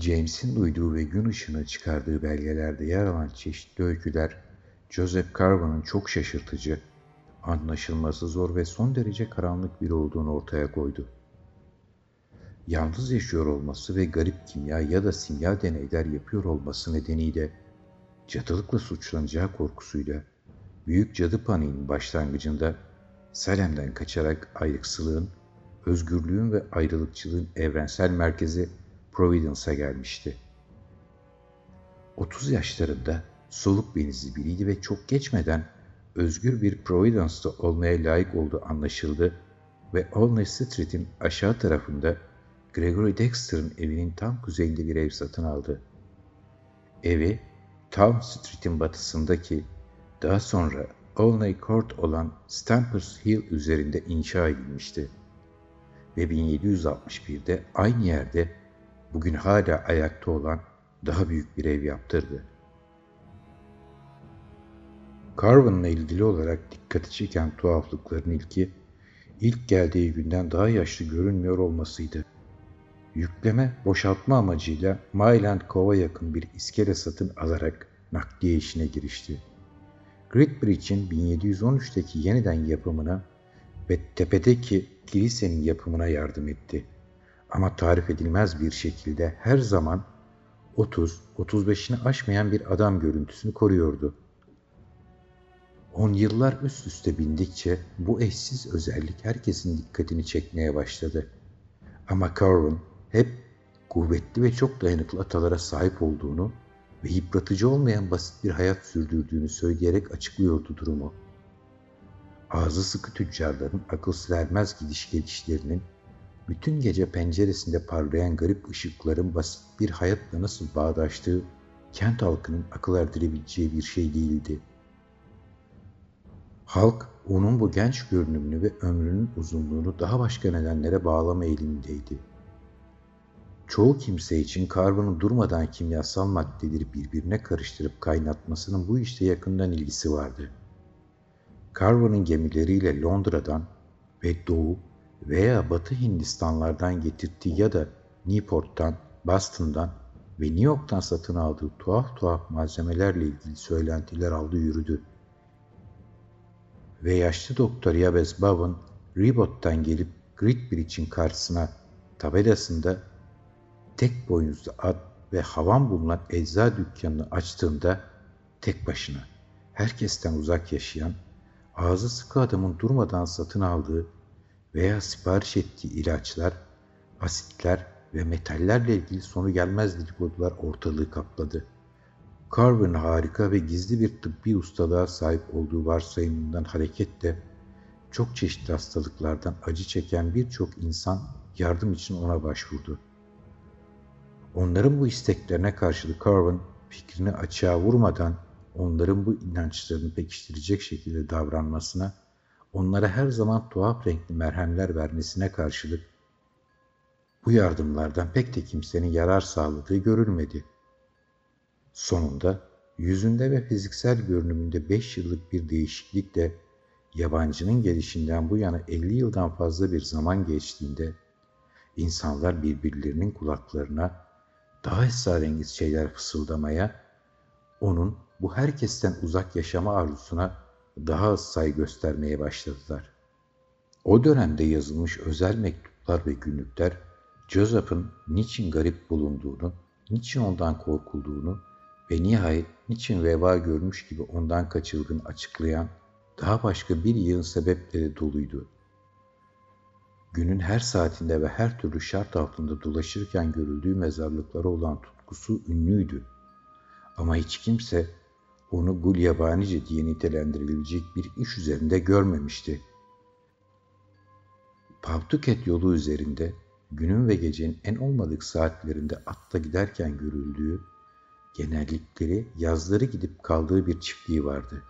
James'in duyduğu ve gün ışığına çıkardığı belgelerde yer alan çeşitli öyküler, Joseph Carver'ın çok şaşırtıcı, anlaşılması zor ve son derece karanlık biri olduğunu ortaya koydu. Yalnız yaşıyor olması ve garip kimya ya da simya deneyler yapıyor olması nedeniyle cadılıkla suçlanacağı korkusuyla Büyük Cadı Paniği'nin başlangıcında Salem'den kaçarak ayrıksılığın, özgürlüğün ve ayrılıkçılığın evrensel merkezi Providence'a gelmişti. 30 yaşlarında soluk benizli biriydi ve çok geçmeden özgür bir Providence'da olmaya layık olduğu anlaşıldı ve Olney Street'in aşağı tarafında Gregory Dexter'ın evinin tam kuzeyinde bir ev satın aldı. Evi, Town Street'in batısındaki, daha sonra Olney Court olan Stampers Hill üzerinde inşa edilmişti. Ve 1761'de aynı yerde bugün hala ayakta olan daha büyük bir ev yaptırdı. Carvin'la ilgili olarak dikkati çeken tuhaflıkların ilki, ilk geldiği günden daha yaşlı görünmüyor olmasıydı. Yükleme, boşaltma amacıyla Myland Cove'a yakın bir iskele satın alarak nakliye işine girişti. Great Bridge'in 1713'teki yeniden yapımına ve tepedeki kilisenin yapımına yardım etti. Ama tarif edilmez bir şekilde her zaman 30-35'ini aşmayan bir adam görüntüsünü koruyordu. On yıllar üst üste bindikçe bu eşsiz özellik herkesin dikkatini çekmeye başladı. Ama Carvin hep kuvvetli ve çok dayanıklı atalara sahip olduğunu ve yıpratıcı olmayan basit bir hayat sürdürdüğünü söyleyerek açıklıyordu durumu. Ağzı sıkı tüccarların akıl sermez gidiş gelişlerinin, bütün gece penceresinde parlayan garip ışıkların basit bir hayatla nasıl bağdaştığı kent halkının akıl erdirebileceği bir şey değildi. Halk onun bu genç görünümünü ve ömrünün uzunluğunu daha başka nedenlere bağlama eğilimindeydi. Çoğu kimse için karbonun durmadan kimyasal maddeleri birbirine karıştırıp kaynatmasının bu işte yakından ilgisi vardı. Karbonun gemileriyle Londra'dan ve Doğu veya Batı Hindistanlardan getirdiği ya da Newport'tan, Boston'dan ve New York'tan satın aldığı tuhaf tuhaf malzemelerle ilgili söylentiler aldı yürüdü. Ve yaşlı doktor Yabez Bowen, Ribot'tan gelip Gridbridge'in karşısına tabelasında tek boynuzlu at ve havan bulunan ecza dükkanını açtığında tek başına, herkesten uzak yaşayan, ağzı sıkı adamın durmadan satın aldığı veya sipariş ettiği ilaçlar, asitler ve metallerle ilgili sonu gelmez dedikodular ortalığı kapladı. Carver'ın harika ve gizli bir tıbbi ustalığa sahip olduğu varsayımından hareketle çok çeşitli hastalıklardan acı çeken birçok insan yardım için ona başvurdu. Onların bu isteklerine karşılık Carvin fikrini açığa vurmadan onların bu inançlarını pekiştirecek şekilde davranmasına, onlara her zaman tuhaf renkli merhemler vermesine karşılık bu yardımlardan pek de kimsenin yarar sağladığı görülmedi. Sonunda yüzünde ve fiziksel görünümünde beş yıllık bir değişiklikle yabancının gelişinden bu yana elli yıldan fazla bir zaman geçtiğinde insanlar birbirlerinin kulaklarına daha esrarengiz şeyler fısıldamaya, onun bu herkesten uzak yaşama arzusuna daha az say göstermeye başladılar. O dönemde yazılmış özel mektuplar ve günlükler, Joseph'ın niçin garip bulunduğunu, niçin ondan korkulduğunu ve nihayet niçin veba görmüş gibi ondan kaçıldığını açıklayan daha başka bir yığın sebepleri doluydu günün her saatinde ve her türlü şart altında dolaşırken görüldüğü mezarlıklara olan tutkusu ünlüydü. Ama hiç kimse onu gul yabanice diye nitelendirilebilecek bir iş üzerinde görmemişti. Pavtuket yolu üzerinde günün ve gecenin en olmadık saatlerinde atla giderken görüldüğü, genellikleri yazları gidip kaldığı bir çiftliği vardı.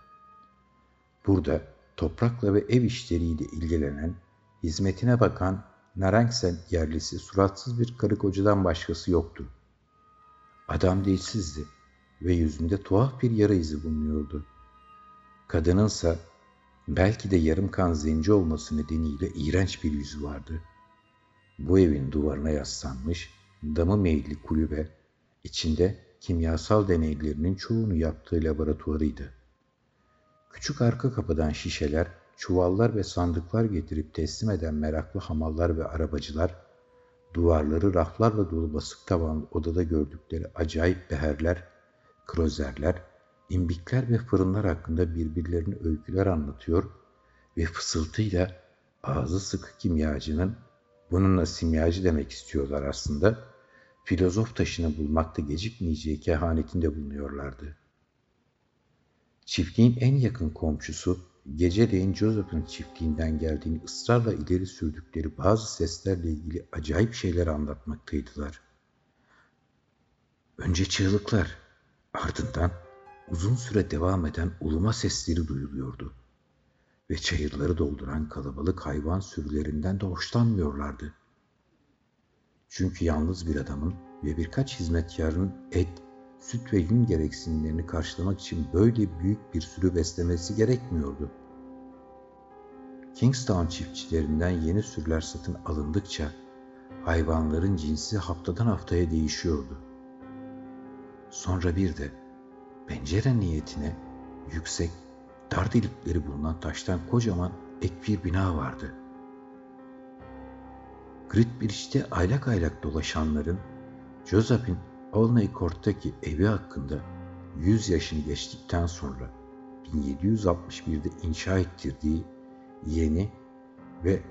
Burada toprakla ve ev işleriyle ilgilenen Hizmetine bakan Narangsen yerlisi suratsız bir karı kocadan başkası yoktu. Adam dilsizdi ve yüzünde tuhaf bir yara izi bulunuyordu. Kadınınsa belki de yarım kan zenci olması nedeniyle iğrenç bir yüzü vardı. Bu evin duvarına yaslanmış, damı meyilli kulübe, içinde kimyasal deneylerinin çoğunu yaptığı laboratuvarıydı. Küçük arka kapıdan şişeler, çuvallar ve sandıklar getirip teslim eden meraklı hamallar ve arabacılar, duvarları raflarla dolu basık tavanlı odada gördükleri acayip beherler, krozerler, imbikler ve fırınlar hakkında birbirlerine öyküler anlatıyor ve fısıltıyla ağzı sıkı kimyacının, bununla simyacı demek istiyorlar aslında, filozof taşını bulmakta gecikmeyeceği kehanetinde bulunuyorlardı. Çiftliğin en yakın komşusu, geceleyin Joseph'ın çiftliğinden geldiğini ısrarla ileri sürdükleri bazı seslerle ilgili acayip şeyler anlatmaktaydılar. Önce çığlıklar, ardından uzun süre devam eden uluma sesleri duyuluyordu. Ve çayırları dolduran kalabalık hayvan sürülerinden de hoşlanmıyorlardı. Çünkü yalnız bir adamın ve birkaç hizmetkarın et, süt ve yün gereksinimlerini karşılamak için böyle büyük bir sürü beslemesi gerekmiyordu. Kingstown çiftçilerinden yeni sürüler satın alındıkça hayvanların cinsi haftadan haftaya değişiyordu. Sonra bir de pencere niyetine yüksek, dar delikleri bulunan taştan kocaman ek bir bina vardı. Great Bridge'de aylak aylak dolaşanların Joseph'in Olney Court'taki evi hakkında 100 yaşını geçtikten sonra 1761'de inşa ettirdiği yeni ve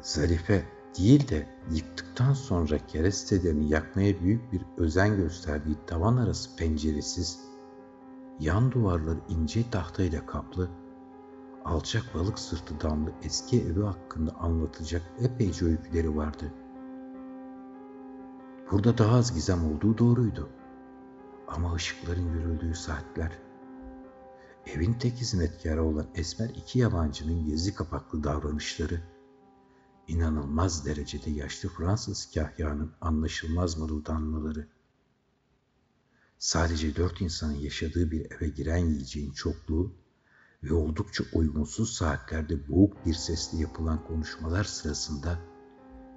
zarife değil de yıktıktan sonra kerestelerini yakmaya büyük bir özen gösterdiği tavan arası penceresiz, yan duvarları ince tahtayla kaplı, alçak balık sırtı damlı eski evi hakkında anlatacak epeyce öyküleri vardı. Burada daha az gizem olduğu doğruydu. Ama ışıkların yürüldüğü saatler, evin tek hizmetkarı olan esmer iki yabancının gezi kapaklı davranışları, inanılmaz derecede yaşlı Fransız kahyanın anlaşılmaz mırıldanmaları, sadece dört insanın yaşadığı bir eve giren yiyeceğin çokluğu ve oldukça uygunsuz saatlerde boğuk bir sesle yapılan konuşmalar sırasında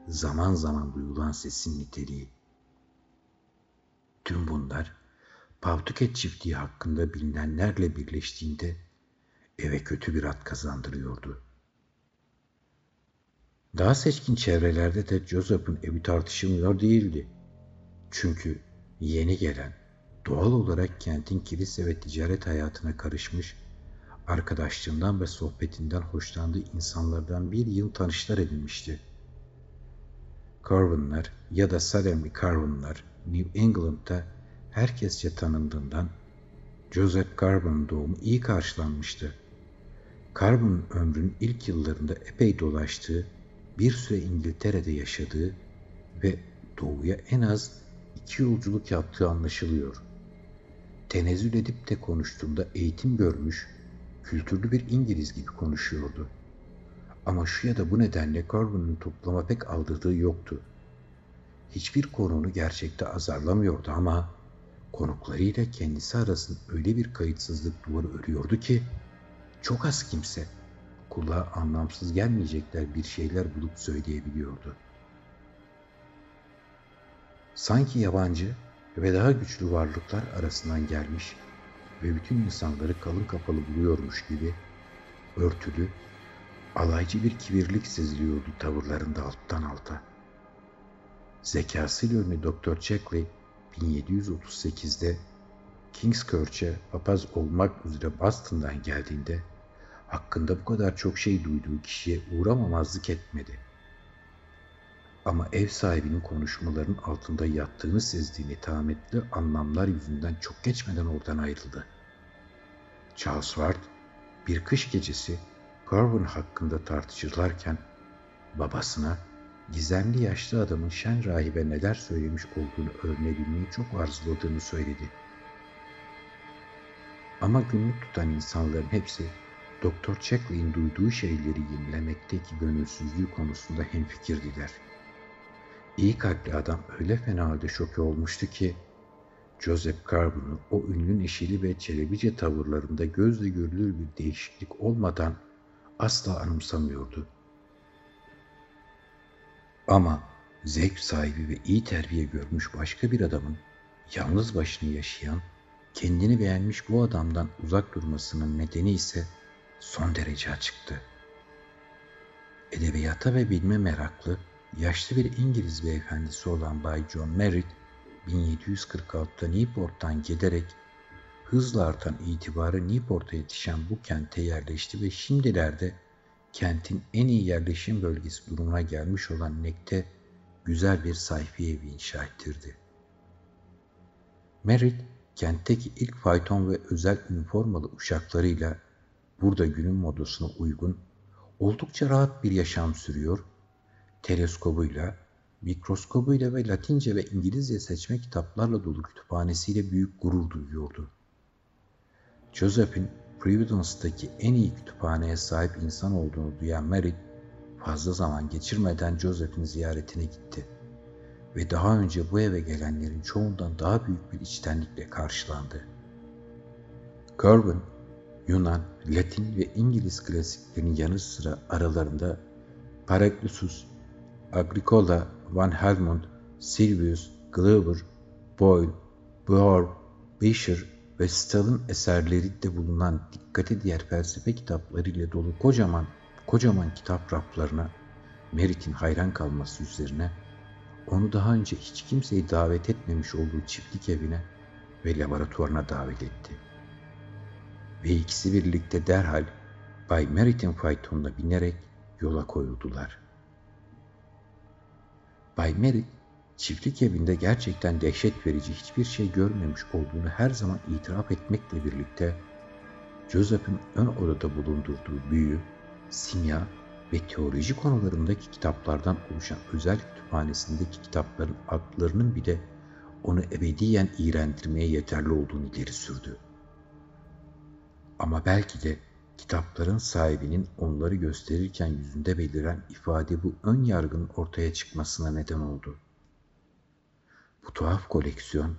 zaman zaman duyulan sesin niteliği. Tüm bunlar Pavtuket çiftliği hakkında bilinenlerle birleştiğinde eve kötü bir at kazandırıyordu. Daha seçkin çevrelerde de Joseph'ın evi tartışılmıyor değildi. Çünkü yeni gelen, doğal olarak kentin kilise ve ticaret hayatına karışmış, arkadaşlığından ve sohbetinden hoşlandığı insanlardan bir yıl tanışlar edinmişti. Carvin'ler ya da Salemli Carvin'ler New England'da herkesçe tanındığından Joseph Carbon'un doğumu iyi karşılanmıştı. Carbon'un ömrünün ilk yıllarında epey dolaştığı, bir süre İngiltere'de yaşadığı ve doğuya en az iki yolculuk yaptığı anlaşılıyor. Tenezzül edip de konuştuğunda eğitim görmüş, kültürlü bir İngiliz gibi konuşuyordu. Ama şu ya da bu nedenle Corbin'in toplama pek aldırdığı yoktu. Hiçbir konuğunu gerçekte azarlamıyordu ama konuklarıyla kendisi arasında öyle bir kayıtsızlık duvarı örüyordu ki çok az kimse kulağa anlamsız gelmeyecekler bir şeyler bulup söyleyebiliyordu. Sanki yabancı ve daha güçlü varlıklar arasından gelmiş ve bütün insanları kalın kapalı buluyormuş gibi örtülü, alaycı bir kibirlik seziliyordu tavırlarında alttan alta. Zekasıyla ünlü Dr. Checkley 1738'de King's papaz olmak üzere Boston'dan geldiğinde hakkında bu kadar çok şey duyduğu kişiye uğramamazlık etmedi. Ama ev sahibinin konuşmaların altında yattığını sezdiğini tahammütlü anlamlar yüzünden çok geçmeden oradan ayrıldı. Charles Ward bir kış gecesi Garvin hakkında tartışırlarken babasına gizemli yaşlı adamın şen rahibe neler söylemiş olduğunu öğrenebilmeyi çok arzuladığını söyledi. Ama günlük tutan insanların hepsi Doktor Checkley'in duyduğu şeyleri yenilemekteki gönülsüzlüğü konusunda hemfikirdiler. İyi kalpli adam öyle fena halde şoke olmuştu ki Joseph Carbon'u o ünlü neşeli ve çelebice tavırlarında gözle görülür bir değişiklik olmadan asla anımsamıyordu. Ama zevk sahibi ve iyi terbiye görmüş başka bir adamın yalnız başına yaşayan, kendini beğenmiş bu adamdan uzak durmasının nedeni ise son derece açıktı. Edebiyata ve bilme meraklı, yaşlı bir İngiliz beyefendisi olan Bay John Merritt, 1746'da Newport'tan gelerek hızla artan itibarı Newport'a yetişen bu kente yerleşti ve şimdilerde kentin en iyi yerleşim bölgesi durumuna gelmiş olan Nek'te güzel bir sayfi evi inşa ettirdi. Merritt, kentteki ilk fayton ve özel üniformalı uşaklarıyla burada günün modasına uygun, oldukça rahat bir yaşam sürüyor, teleskobuyla, mikroskobuyla ve Latince ve İngilizce seçme kitaplarla dolu kütüphanesiyle büyük gurur duyuyordu. Joseph'in Providence'daki en iyi kütüphaneye sahip insan olduğunu duyan Merritt, fazla zaman geçirmeden Joseph'in ziyaretine gitti ve daha önce bu eve gelenlerin çoğundan daha büyük bir içtenlikle karşılandı. Corbin, Yunan, Latin ve İngiliz klasiklerinin yanı sıra aralarında Paracelsus, Agricola, Van Helmont, Silvius, Glauber, Boyle, Bohr, Beecher ve Stahl'ın eserleri de bulunan dikkate diğer felsefe kitaplarıyla dolu kocaman kocaman kitap raflarına Merit'in hayran kalması üzerine onu daha önce hiç kimseyi davet etmemiş olduğu çiftlik evine ve laboratuvarına davet etti. Ve ikisi birlikte derhal Bay Merit'in faytonuna binerek yola koyuldular. Bay Merit, çiftlik evinde gerçekten dehşet verici hiçbir şey görmemiş olduğunu her zaman itiraf etmekle birlikte Joseph'in ön odada bulundurduğu büyü simya ve teoloji konularındaki kitaplardan oluşan özel kütüphanesindeki kitapların adlarının bile onu ebediyen iğrendirmeye yeterli olduğunu ileri sürdü. Ama belki de kitapların sahibinin onları gösterirken yüzünde beliren ifade bu ön yargının ortaya çıkmasına neden oldu. Bu tuhaf koleksiyon,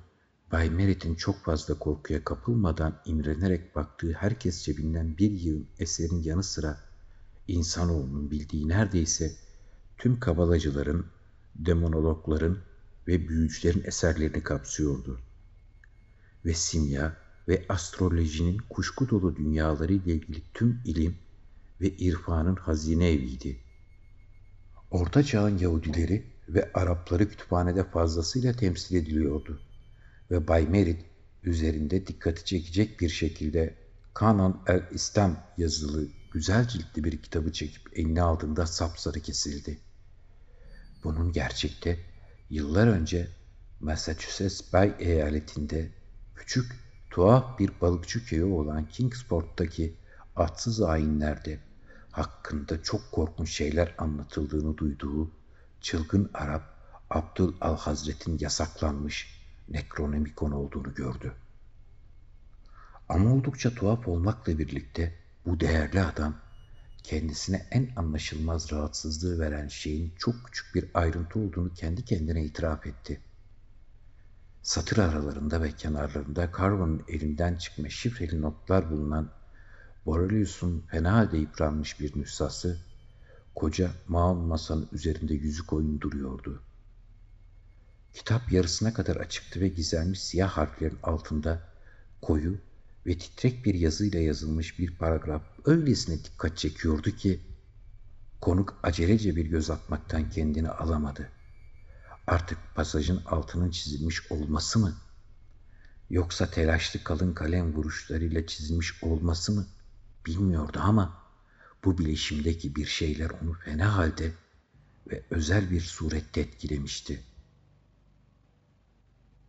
Bay Merit'in çok fazla korkuya kapılmadan imrenerek baktığı herkes cebinden bir yığın eserin yanı sıra insanoğlunun bildiği neredeyse tüm kabalacıların, demonologların ve büyücülerin eserlerini kapsıyordu. Ve simya ve astrolojinin kuşku dolu dünyaları ile ilgili tüm ilim ve irfanın hazine eviydi. Orta Çağ'ın Yahudileri ve Arapları kütüphanede fazlasıyla temsil ediliyordu ve Bay Merit üzerinde dikkati çekecek bir şekilde Kanon el-İslam yazılı güzel ciltli bir kitabı çekip eline aldığında sapsarı kesildi. Bunun gerçekte yıllar önce Massachusetts Bay eyaletinde küçük tuhaf bir balıkçı köyü olan Kingsport'taki atsız ayinlerde hakkında çok korkunç şeyler anlatıldığını duyduğu çılgın Arap Abdül Al Hazret'in yasaklanmış Necronomicon olduğunu gördü. Ama oldukça tuhaf olmakla birlikte bu değerli adam kendisine en anlaşılmaz rahatsızlığı veren şeyin çok küçük bir ayrıntı olduğunu kendi kendine itiraf etti. Satır aralarında ve kenarlarında Carver'ın elinden çıkma şifreli notlar bulunan Borelius'un fena halde yıpranmış bir nüshası, koca maun masanın üzerinde yüzük oyun duruyordu. Kitap yarısına kadar açıktı ve gizlenmiş siyah harflerin altında koyu ve titrek bir yazıyla yazılmış bir paragraf öylesine dikkat çekiyordu ki konuk acelece bir göz atmaktan kendini alamadı. Artık pasajın altının çizilmiş olması mı? Yoksa telaşlı kalın kalem vuruşlarıyla çizilmiş olması mı? Bilmiyordu ama bu bileşimdeki bir şeyler onu fena halde ve özel bir surette etkilemişti.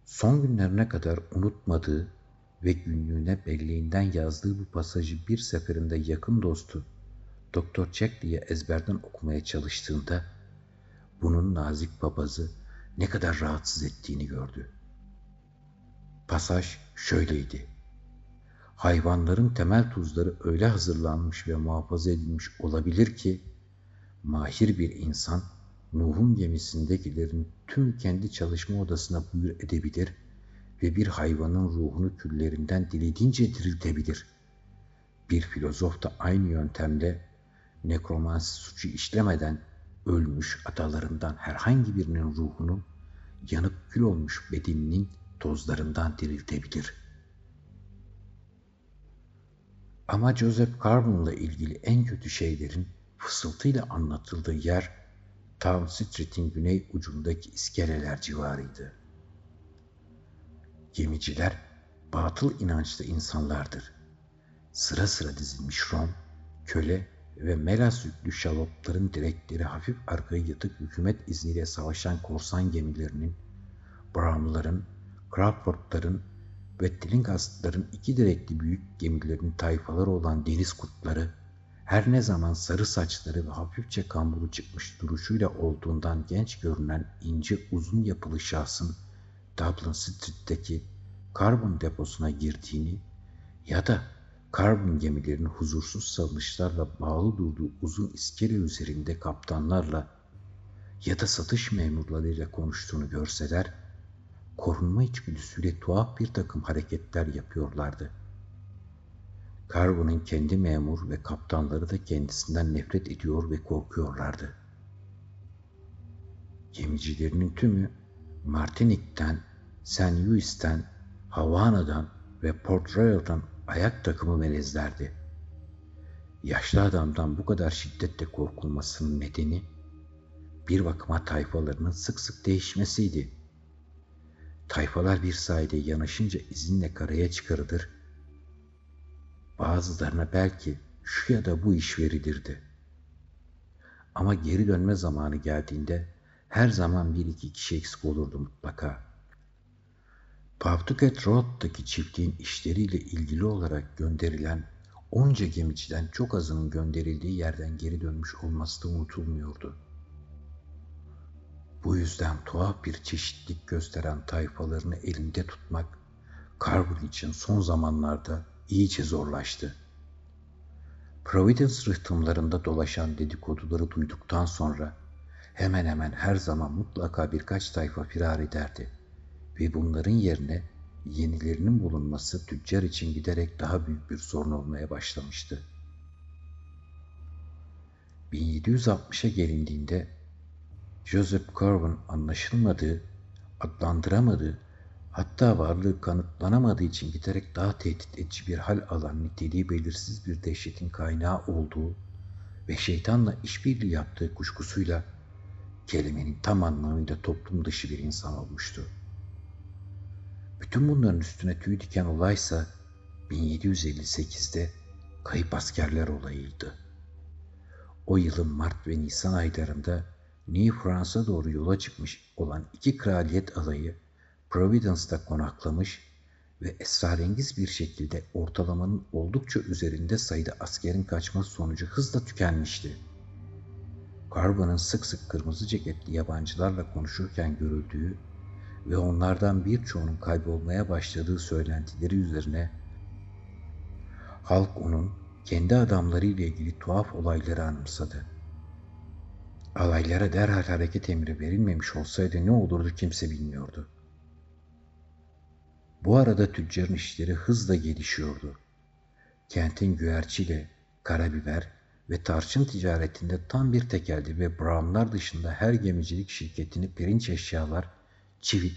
Son günlerine kadar unutmadığı ve günlüğüne belleğinden yazdığı bu pasajı bir seferinde yakın dostu Doktor Checkley'e ezberden okumaya çalıştığında bunun nazik papazı ne kadar rahatsız ettiğini gördü. Pasaj şöyleydi. Hayvanların temel tuzları öyle hazırlanmış ve muhafaza edilmiş olabilir ki mahir bir insan Nuh'un gemisindekilerin tüm kendi çalışma odasına buyur edebilir ve bir hayvanın ruhunu küllerinden dilediğince diriltebilir. Bir filozof da aynı yöntemle nekromansi suçu işlemeden ölmüş atalarından herhangi birinin ruhunu yanıp kül olmuş bedeninin tozlarından diriltebilir. Ama Joseph Carbon'la ilgili en kötü şeylerin fısıltıyla anlatıldığı yer Town Street'in güney ucundaki iskeleler civarıydı. Gemiciler batıl inançlı insanlardır. Sıra sıra dizilmiş Rom, köle ve melas yüklü şalopların direkleri hafif arkaya yatık hükümet izniyle savaşan korsan gemilerinin, Brown'ların, Crawford'ların ve Tillinghast'ların iki direkli büyük gemilerin tayfaları olan deniz kurtları, her ne zaman sarı saçları ve hafifçe kamburu çıkmış duruşuyla olduğundan genç görünen ince uzun yapılı şahsın Dublin Street'teki karbon deposuna girdiğini ya da karbon gemilerin huzursuz salınışlarla bağlı durduğu uzun iskele üzerinde kaptanlarla ya da satış memurlarıyla konuştuğunu görseler, korunma içgüdüsüyle tuhaf bir takım hareketler yapıyorlardı. Karbon'un kendi memur ve kaptanları da kendisinden nefret ediyor ve korkuyorlardı. Gemicilerinin tümü Martinik'ten, St. Louis'ten, Havana'dan ve Port Royal'dan ayak takımı melezlerdi. Yaşlı adamdan bu kadar şiddetle korkulmasının nedeni bir bakıma tayfalarının sık sık değişmesiydi. Tayfalar bir sayede yanaşınca izinle karaya çıkarılır. Bazılarına belki şu ya da bu iş verilirdi. Ama geri dönme zamanı geldiğinde her zaman bir iki kişi eksik olurdu mutlaka. Pawtucket Road'daki çiftliğin işleriyle ilgili olarak gönderilen onca gemiciden çok azının gönderildiği yerden geri dönmüş olması da unutulmuyordu. Bu yüzden tuhaf bir çeşitlik gösteren tayfalarını elinde tutmak Carver için son zamanlarda iyice zorlaştı. Providence rıhtımlarında dolaşan dedikoduları duyduktan sonra hemen hemen her zaman mutlaka birkaç tayfa firar ederdi ve bunların yerine yenilerinin bulunması tüccar için giderek daha büyük bir sorun olmaya başlamıştı. 1760'a gelindiğinde Joseph Corwin anlaşılmadığı, adlandıramadığı, hatta varlığı kanıtlanamadığı için giderek daha tehdit edici bir hal alan niteliği belirsiz bir dehşetin kaynağı olduğu ve şeytanla işbirliği yaptığı kuşkusuyla kelimenin tam anlamıyla toplum dışı bir insan olmuştu.'' Bütün bunların üstüne tüy diken olaysa 1758'de kayıp askerler olayıydı. O yılın Mart ve Nisan aylarında New Fransa doğru yola çıkmış olan iki kraliyet alayı Providence'da konaklamış ve esrarengiz bir şekilde ortalamanın oldukça üzerinde sayıda askerin kaçması sonucu hızla tükenmişti. Carbon'ın sık sık kırmızı ceketli yabancılarla konuşurken görüldüğü ve onlardan birçoğunun kaybolmaya başladığı söylentileri üzerine halk onun kendi adamları ile ilgili tuhaf olayları anımsadı. Alaylara derhal hareket emri verilmemiş olsaydı ne olurdu kimse bilmiyordu. Bu arada tüccarın işleri hızla gelişiyordu. Kentin güverciyle, karabiber ve tarçın ticaretinde tam bir tekeldi ve Brownlar dışında her gemicilik şirketini pirinç eşyalar çivit,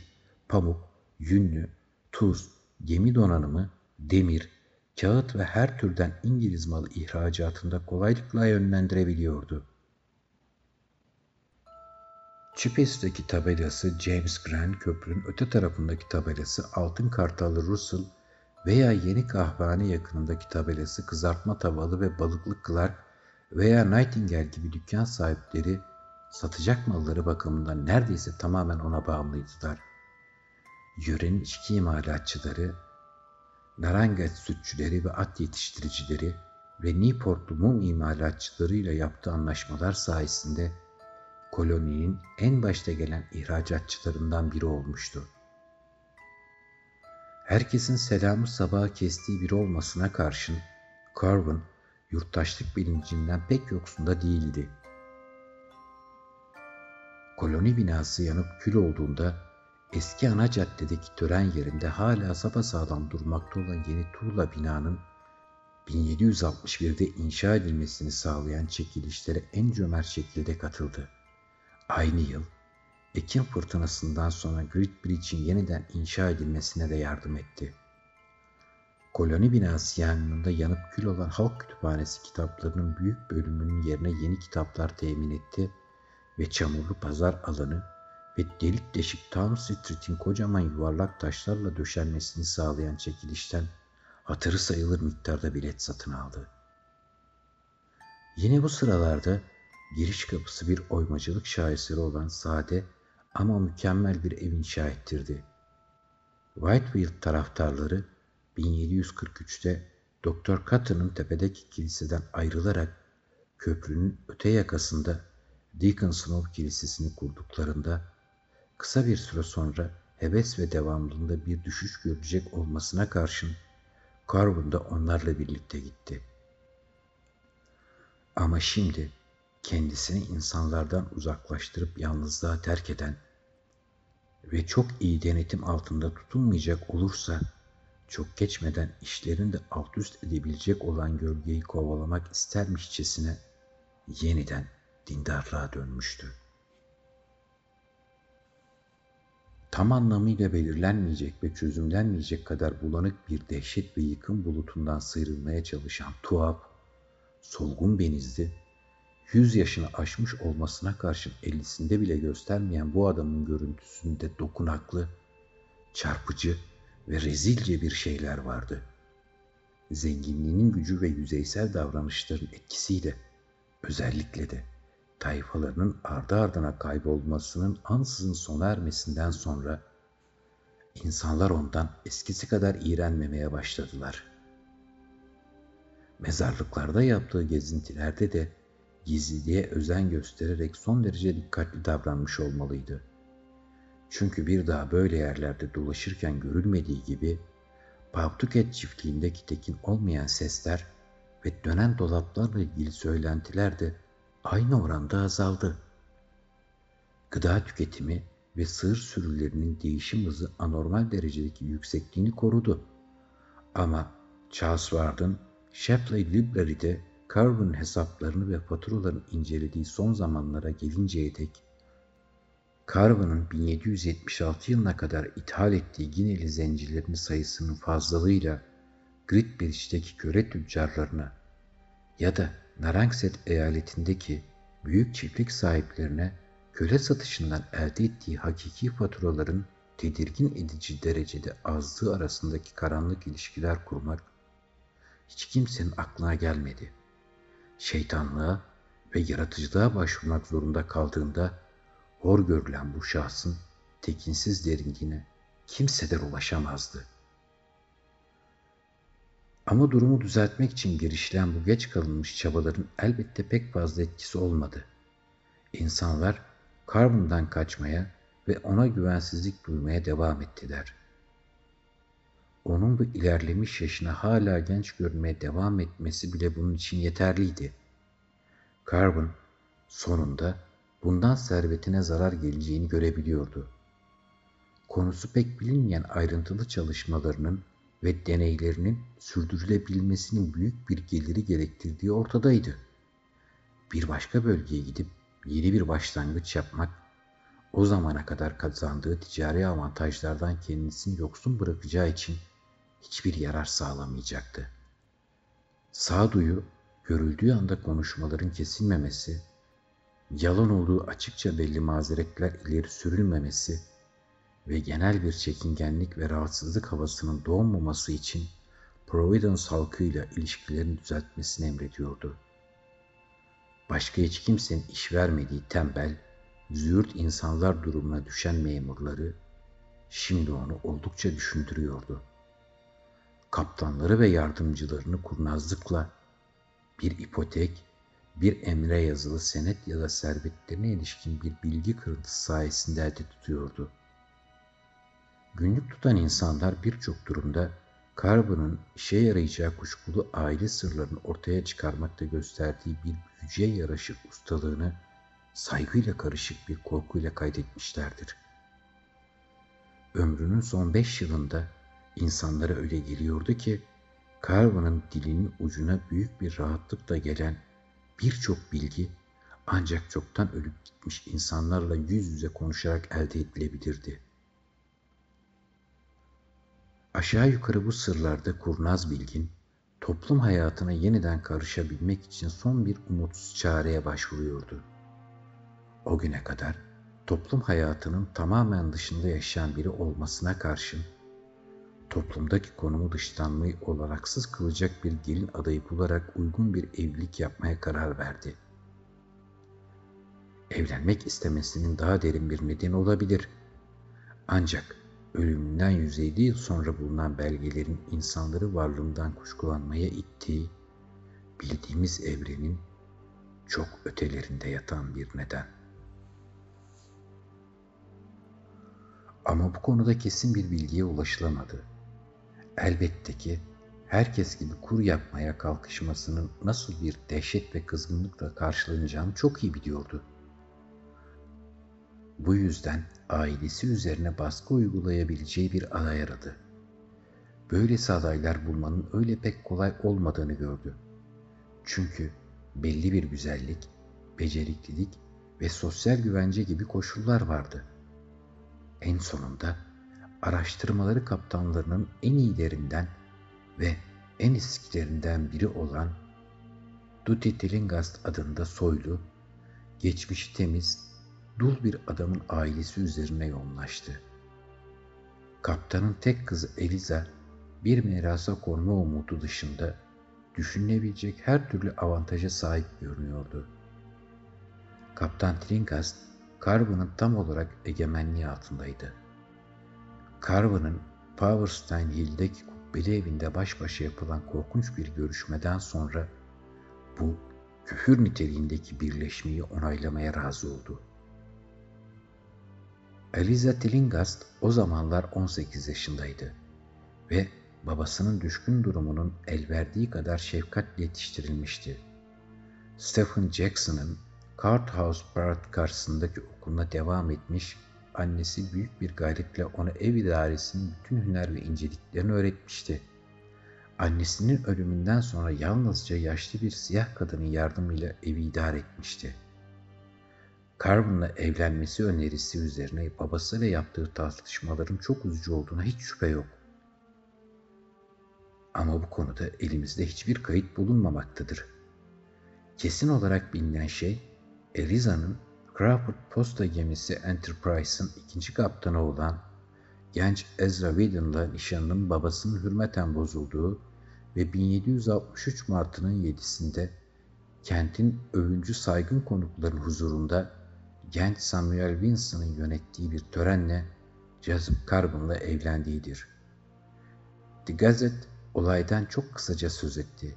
pamuk, yünlü, tuz, gemi donanımı, demir, kağıt ve her türden İngiliz malı ihracatında kolaylıkla yönlendirebiliyordu. Çipes'teki tabelası James Grant Köprü'nün öte tarafındaki tabelası Altın Kartalı Russell veya Yeni Kahvehane yakınındaki tabelası Kızartma Tavalı ve Balıklı Clark veya Nightingale gibi dükkan sahipleri satacak malları bakımından neredeyse tamamen ona bağımlıydılar. Yörenin içki imalatçıları, Narangat sütçüleri ve at yetiştiricileri ve Newportlu mum imalatçılarıyla yaptığı anlaşmalar sayesinde koloninin en başta gelen ihracatçılarından biri olmuştu. Herkesin selamı sabaha kestiği biri olmasına karşın Carvin yurttaşlık bilincinden pek yoksunda değildi koloni binası yanıp kül olduğunda eski ana caddedeki tören yerinde hala sapasağlam durmakta olan yeni tuğla binanın 1761'de inşa edilmesini sağlayan çekilişlere en cömert şekilde katıldı. Aynı yıl Ekim fırtınasından sonra Great Bridge'in yeniden inşa edilmesine de yardım etti. Koloni binası yangınında yanıp kül olan halk kütüphanesi kitaplarının büyük bölümünün yerine yeni kitaplar temin etti ve çamurlu pazar alanı ve delik deşik Town Street'in kocaman yuvarlak taşlarla döşenmesini sağlayan çekilişten hatırı sayılır miktarda bilet satın aldı. Yine bu sıralarda giriş kapısı bir oymacılık şaheseri olan sade ama mükemmel bir ev inşa. Whitefield taraftarları 1743'te Doktor Cotton'ın tepedeki kiliseden ayrılarak köprünün öte yakasında Deacon Snow Kilisesi'ni kurduklarında kısa bir süre sonra heves ve devamlılığında bir düşüş görecek olmasına karşın Carvin da onlarla birlikte gitti. Ama şimdi kendisini insanlardan uzaklaştırıp yalnızlığa terk eden ve çok iyi denetim altında tutulmayacak olursa çok geçmeden işlerini de alt üst edebilecek olan gölgeyi kovalamak istermişçesine yeniden dindarlığa dönmüştü. Tam anlamıyla belirlenmeyecek ve çözümlenmeyecek kadar bulanık bir dehşet ve yıkım bulutundan sıyrılmaya çalışan tuhaf, solgun benizli, yüz yaşını aşmış olmasına karşın ellisinde bile göstermeyen bu adamın görüntüsünde dokunaklı, çarpıcı ve rezilce bir şeyler vardı. Zenginliğinin gücü ve yüzeysel davranışların etkisiyle özellikle de tayfalarının ardı ardına kaybolmasının ansızın sona ermesinden sonra insanlar ondan eskisi kadar iğrenmemeye başladılar. Mezarlıklarda yaptığı gezintilerde de gizliliğe özen göstererek son derece dikkatli davranmış olmalıydı. Çünkü bir daha böyle yerlerde dolaşırken görülmediği gibi Pavtuket çiftliğindeki tekin olmayan sesler ve dönen dolaplarla ilgili söylentiler de aynı oranda azaldı. Gıda tüketimi ve sığır sürülerinin değişim hızı anormal derecedeki yüksekliğini korudu. Ama Charles Ward'ın Shapley Library'de Carver'ın hesaplarını ve faturalarını incelediği son zamanlara gelinceye dek Carver'ın 1776 yılına kadar ithal ettiği Gineli zencilerin sayısının fazlalığıyla Gritbridge'deki köre tüccarlarına ya da Narangset eyaletindeki büyük çiftlik sahiplerine köle satışından elde ettiği hakiki faturaların tedirgin edici derecede azlığı arasındaki karanlık ilişkiler kurmak hiç kimsenin aklına gelmedi. Şeytanlığa ve yaratıcılığa başvurmak zorunda kaldığında hor görülen bu şahsın tekinsiz derinliğine kimseden ulaşamazdı.'' Ama durumu düzeltmek için girişilen bu geç kalınmış çabaların elbette pek fazla etkisi olmadı. İnsanlar Carbon'dan kaçmaya ve ona güvensizlik duymaya devam ettiler. Onun bu ilerlemiş yaşına hala genç görünmeye devam etmesi bile bunun için yeterliydi. Carbon sonunda bundan servetine zarar geleceğini görebiliyordu. Konusu pek bilinmeyen ayrıntılı çalışmalarının ve deneylerinin sürdürülebilmesinin büyük bir geliri gerektirdiği ortadaydı. Bir başka bölgeye gidip yeni bir başlangıç yapmak, o zamana kadar kazandığı ticari avantajlardan kendisini yoksun bırakacağı için hiçbir yarar sağlamayacaktı. Sağduyu, görüldüğü anda konuşmaların kesilmemesi, yalan olduğu açıkça belli mazeretler ileri sürülmemesi, ve genel bir çekingenlik ve rahatsızlık havasının doğmaması için Providence halkıyla ilişkilerini düzeltmesini emrediyordu. Başka hiç kimsenin iş vermediği tembel, züğürt insanlar durumuna düşen memurları şimdi onu oldukça düşündürüyordu. Kaptanları ve yardımcılarını kurnazlıkla bir ipotek, bir emre yazılı senet ya da servetlerine ilişkin bir bilgi kırıntısı sayesinde elde tutuyordu.'' Günlük tutan insanlar birçok durumda Carver'ın işe yarayacağı kuşkulu aile sırlarını ortaya çıkarmakta gösterdiği bir büyücüye yaraşır ustalığını saygıyla karışık bir korkuyla kaydetmişlerdir. Ömrünün son beş yılında insanlara öyle geliyordu ki Carver'ın dilinin ucuna büyük bir rahatlıkla gelen birçok bilgi ancak çoktan ölüp gitmiş insanlarla yüz yüze konuşarak elde edilebilirdi. Aşağı yukarı bu sırlarda kurnaz bilgin, toplum hayatına yeniden karışabilmek için son bir umutsuz çareye başvuruyordu. O güne kadar toplum hayatının tamamen dışında yaşayan biri olmasına karşın toplumdaki konumu dışlanmayı olanaksız kılacak bir gelin adayı bularak uygun bir evlilik yapmaya karar verdi. Evlenmek istemesinin daha derin bir nedeni olabilir. Ancak ölümünden 150 yıl sonra bulunan belgelerin insanları varlığından kuşkulanmaya ittiği, bildiğimiz evrenin çok ötelerinde yatan bir neden. Ama bu konuda kesin bir bilgiye ulaşılamadı. Elbette ki herkes gibi kur yapmaya kalkışmasının nasıl bir dehşet ve kızgınlıkla karşılanacağını çok iyi biliyordu. Bu yüzden ailesi üzerine baskı uygulayabileceği bir aday aradı. Böylesi adaylar bulmanın öyle pek kolay olmadığını gördü. Çünkü belli bir güzellik, beceriklilik ve sosyal güvence gibi koşullar vardı. En sonunda araştırmaları kaptanlarının en iyilerinden ve en eskilerinden biri olan Duty Tillinghast adında soylu, geçmişi temiz, dul bir adamın ailesi üzerine yoğunlaştı. Kaptanın tek kızı Eliza, bir mirasa konma umudu dışında düşünülebilecek her türlü avantaja sahip görünüyordu. Kaptan Tillinghast, Carbon'ın tam olarak egemenliği altındaydı. Carver'ın Powerstein Hill'deki kubbeli evinde baş başa yapılan korkunç bir görüşmeden sonra bu küfür niteliğindeki birleşmeyi onaylamaya razı oldu. Eliza Tillinghast o zamanlar 18 yaşındaydı ve babasının düşkün durumunun el verdiği kadar şefkatle yetiştirilmişti. Stephen Jackson'ın Cart House Park karşısındaki okuluna devam etmiş annesi büyük bir gayretle ona ev idaresinin bütün hüner ve inceliklerini öğretmişti. Annesinin ölümünden sonra yalnızca yaşlı bir siyah kadının yardımıyla evi idare etmişti. Carbon'la evlenmesi önerisi üzerine babasıyla yaptığı tartışmaların çok üzücü olduğuna hiç şüphe yok. Ama bu konuda elimizde hiçbir kayıt bulunmamaktadır. Kesin olarak bilinen şey, Eliza'nın Crawford posta gemisi Enterprise'ın ikinci kaptanı olan genç Ezra Whedon'la nişanının babasının hürmeten bozulduğu ve 1763 Mart'ının 7'sinde kentin övüncü saygın konukların huzurunda genç Samuel Winston'ın yönettiği bir törenle Joseph Carbon'la evlendiğidir. The Gazette olaydan çok kısaca söz etti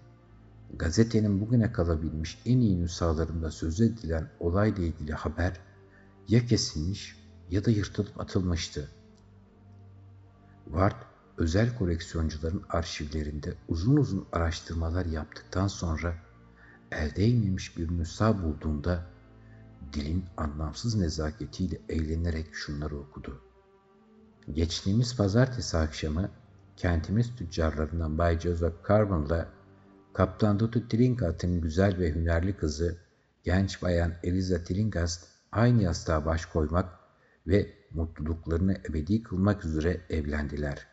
gazetenin bugüne kalabilmiş en iyi nüshalarında söz edilen olayla ilgili haber ya kesilmiş ya da yırtılıp atılmıştı. Ward, özel koleksiyoncuların arşivlerinde uzun uzun araştırmalar yaptıktan sonra eldeymemiş bir nüsha bulduğunda dilin anlamsız nezaketiyle eğlenerek şunları okudu. Geçtiğimiz pazartesi akşamı kentimiz tüccarlarından Bay Joseph Carbon'la Kaptan Dutu Tringat'ın güzel ve hünerli kızı genç bayan Eliza Tringast aynı yastığa baş koymak ve mutluluklarını ebedi kılmak üzere evlendiler.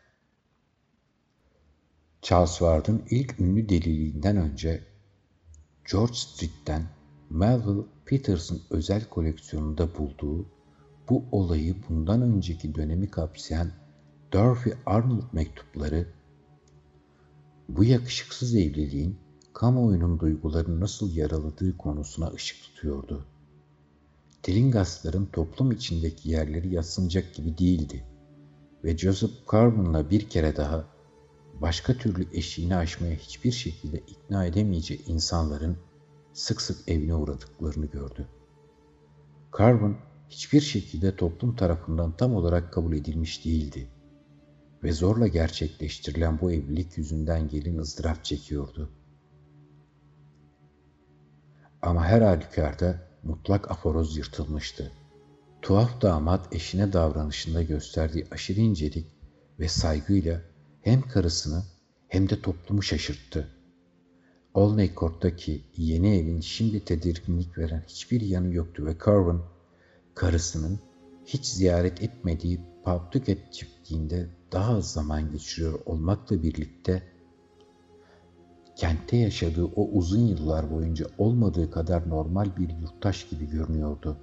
Charles Ward'ın ilk ünlü deliliğinden önce George Street'ten Melville Peters'ın özel koleksiyonunda bulduğu bu olayı bundan önceki dönemi kapsayan Dorothy Arnold mektupları bu yakışıksız evliliğin kamuoyunun duygularını nasıl yaraladığı konusuna ışık tutuyordu. Tillinghast'ların toplum içindeki yerleri yatsınacak gibi değildi ve Joseph Carbon'la bir kere daha başka türlü eşiğini aşmaya hiçbir şekilde ikna edemeyeceği insanların sık sık evine uğradıklarını gördü. Carbon hiçbir şekilde toplum tarafından tam olarak kabul edilmiş değildi ve zorla gerçekleştirilen bu evlilik yüzünden gelin ızdırap çekiyordu. Ama her halükarda mutlak aforoz yırtılmıştı. Tuhaf damat eşine davranışında gösterdiği aşırı incelik ve saygıyla hem karısını hem de toplumu şaşırttı. Olney Court'taki yeni evin şimdi tedirginlik veren hiçbir yanı yoktu ve Carvin, karısının hiç ziyaret etmediği Pawtucket çiftliğinde daha az zaman geçiriyor olmakla birlikte kentte yaşadığı o uzun yıllar boyunca olmadığı kadar normal bir yurttaş gibi görünüyordu.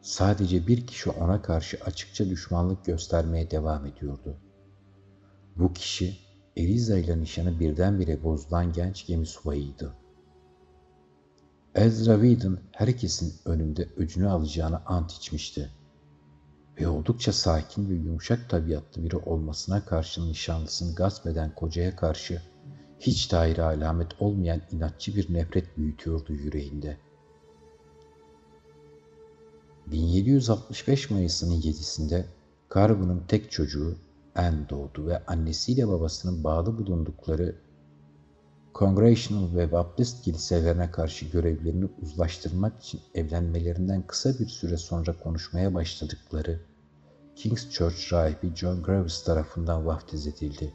Sadece bir kişi ona karşı açıkça düşmanlık göstermeye devam ediyordu. Bu kişi Eliza ile nişanı birdenbire bozulan genç gemi subayıydı. Ezra Whedon herkesin önünde öcünü alacağını ant içmişti. Ve oldukça sakin ve yumuşak tabiatlı biri olmasına karşın nişanlısını gasp eden kocaya karşı hiç daire alamet olmayan inatçı bir nefret büyütüyordu yüreğinde. 1765 Mayıs'ının 7'sinde Carver'ın tek çocuğu Anne doğdu ve annesiyle babasının bağlı bulundukları Congregational ve Baptist kiliselerine karşı görevlerini uzlaştırmak için evlenmelerinden kısa bir süre sonra konuşmaya başladıkları King's Church rahibi John Graves tarafından vaftiz edildi.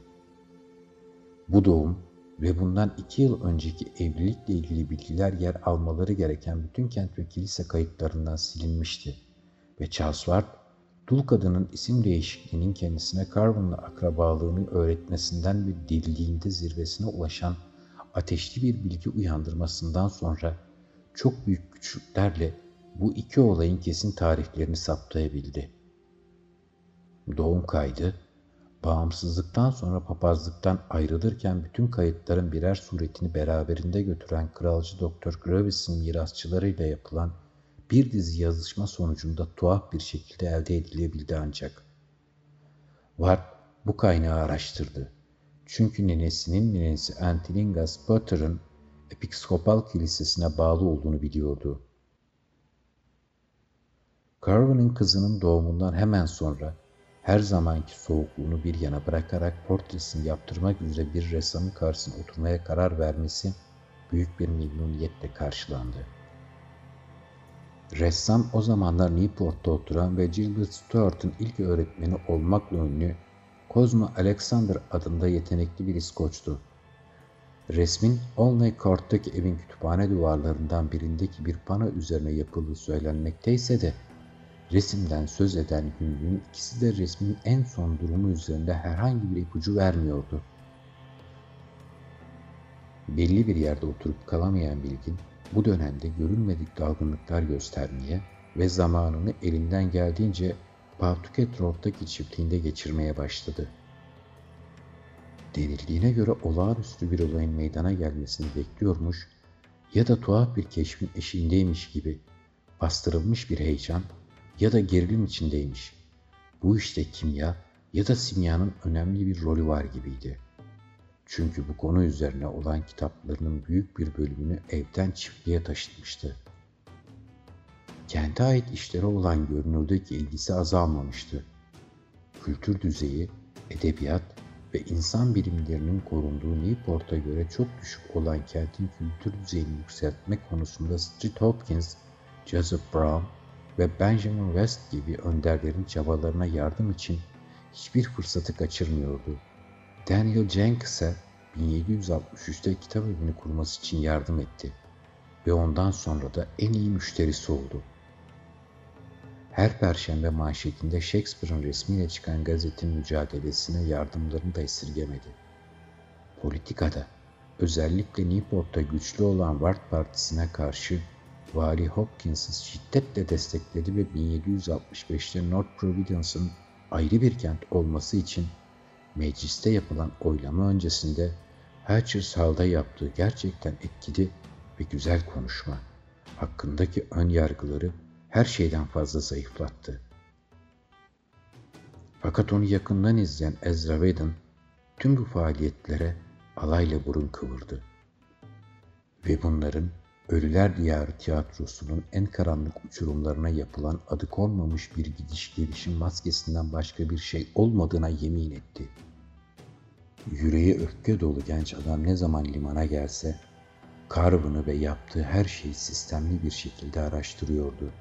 Bu doğum ve bundan iki yıl önceki evlilikle ilgili bilgiler yer almaları gereken bütün kent ve kilise kayıtlarından silinmişti ve Charles Ward, dul kadının isim değişikliğinin kendisine Carvin'la akrabalığını öğretmesinden ve dilliğinde zirvesine ulaşan ateşli bir bilgi uyandırmasından sonra çok büyük güçlüklerle bu iki olayın kesin tarihlerini saptayabildi. Doğum kaydı, bağımsızlıktan sonra papazlıktan ayrılırken bütün kayıtların birer suretini beraberinde götüren kralcı Doktor Gravis'in mirasçılarıyla yapılan bir dizi yazışma sonucunda tuhaf bir şekilde elde edilebildi ancak. Ward bu kaynağı araştırdı. Çünkü nenesinin nenesi Antilingas Potter'ın Episkopal Kilisesi'ne bağlı olduğunu biliyordu. Carvin'in kızının doğumundan hemen sonra her zamanki soğukluğunu bir yana bırakarak portresini yaptırmak üzere bir ressamın karşısına oturmaya karar vermesi büyük bir memnuniyetle karşılandı. Ressam o zamanlar Newport'ta oturan ve Gilbert Stuart'ın ilk öğretmeni olmakla ünlü Cosmo Alexander adında yetenekli bir İskoç'tu. Resmin Olney Court'taki evin kütüphane duvarlarından birindeki bir pano üzerine yapıldığı söylenmekteyse de resimden söz eden günlüğün ikisi de resmin en son durumu üzerinde herhangi bir ipucu vermiyordu. Belli bir yerde oturup kalamayan Bilgin, bu dönemde görülmedik dalgınlıklar göstermeye ve zamanını elinden geldiğince Pawtucket Road'daki çiftliğinde geçirmeye başladı. Denildiğine göre olağanüstü bir olayın meydana gelmesini bekliyormuş ya da tuhaf bir keşfin eşiğindeymiş gibi bastırılmış bir heyecan ya da gerilim içindeymiş. Bu işte kimya ya da simyanın önemli bir rolü var gibiydi. Çünkü bu konu üzerine olan kitaplarının büyük bir bölümünü evden çiftliğe taşıtmıştı. Kente ait işlere olan görünürdeki ilgisi azalmamıştı. Kültür düzeyi, edebiyat ve insan bilimlerinin korunduğu Newport'a göre çok düşük olan kentin kültür düzeyini yükseltmek konusunda Street Hopkins, Joseph Brown ve Benjamin West gibi önderlerin çabalarına yardım için hiçbir fırsatı kaçırmıyordu. Daniel Jenkins'e 1763'te kitap evini kurması için yardım etti ve ondan sonra da en iyi müşterisi oldu. Her perşembe manşetinde Shakespeare'ın resmiyle çıkan gazetenin mücadelesine yardımlarını da esirgemedi. Politikada, özellikle Newport'ta güçlü olan Ward Partisi'ne karşı Vali Hopkins'i şiddetle destekledi ve 1765'te North Providence'ın ayrı bir kent olması için mecliste yapılan oylama öncesinde Hatchers Hall'da yaptığı gerçekten etkili ve güzel konuşma hakkındaki ön yargıları her şeyden fazla zayıflattı. Fakat onu yakından izleyen Ezra Whedon tüm bu faaliyetlere alayla burun kıvırdı. Ve bunların Ölüler Diyarı tiyatrosunun en karanlık uçurumlarına yapılan adı konmamış bir gidiş gelişim maskesinden başka bir şey olmadığına yemin etti. Yüreği öfke dolu genç adam ne zaman limana gelse, Carvin'ı ve yaptığı her şeyi sistemli bir şekilde araştırıyordu.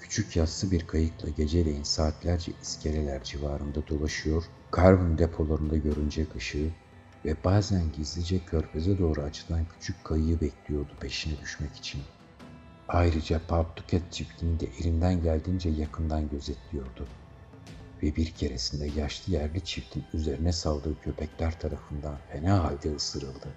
Küçük yassı bir kayıkla geceleyin saatlerce iskeleler civarında dolaşıyor, Carvin depolarında görünecek ışığı ve bazen gizlice körfeze doğru açılan küçük kayığı bekliyordu peşine düşmek için. Ayrıca Pawtucket çiftliğini de elinden geldiğince yakından gözetliyordu. Ve bir keresinde yaşlı yerli çiftin üzerine saldığı köpekler tarafından fena halde ısırıldı.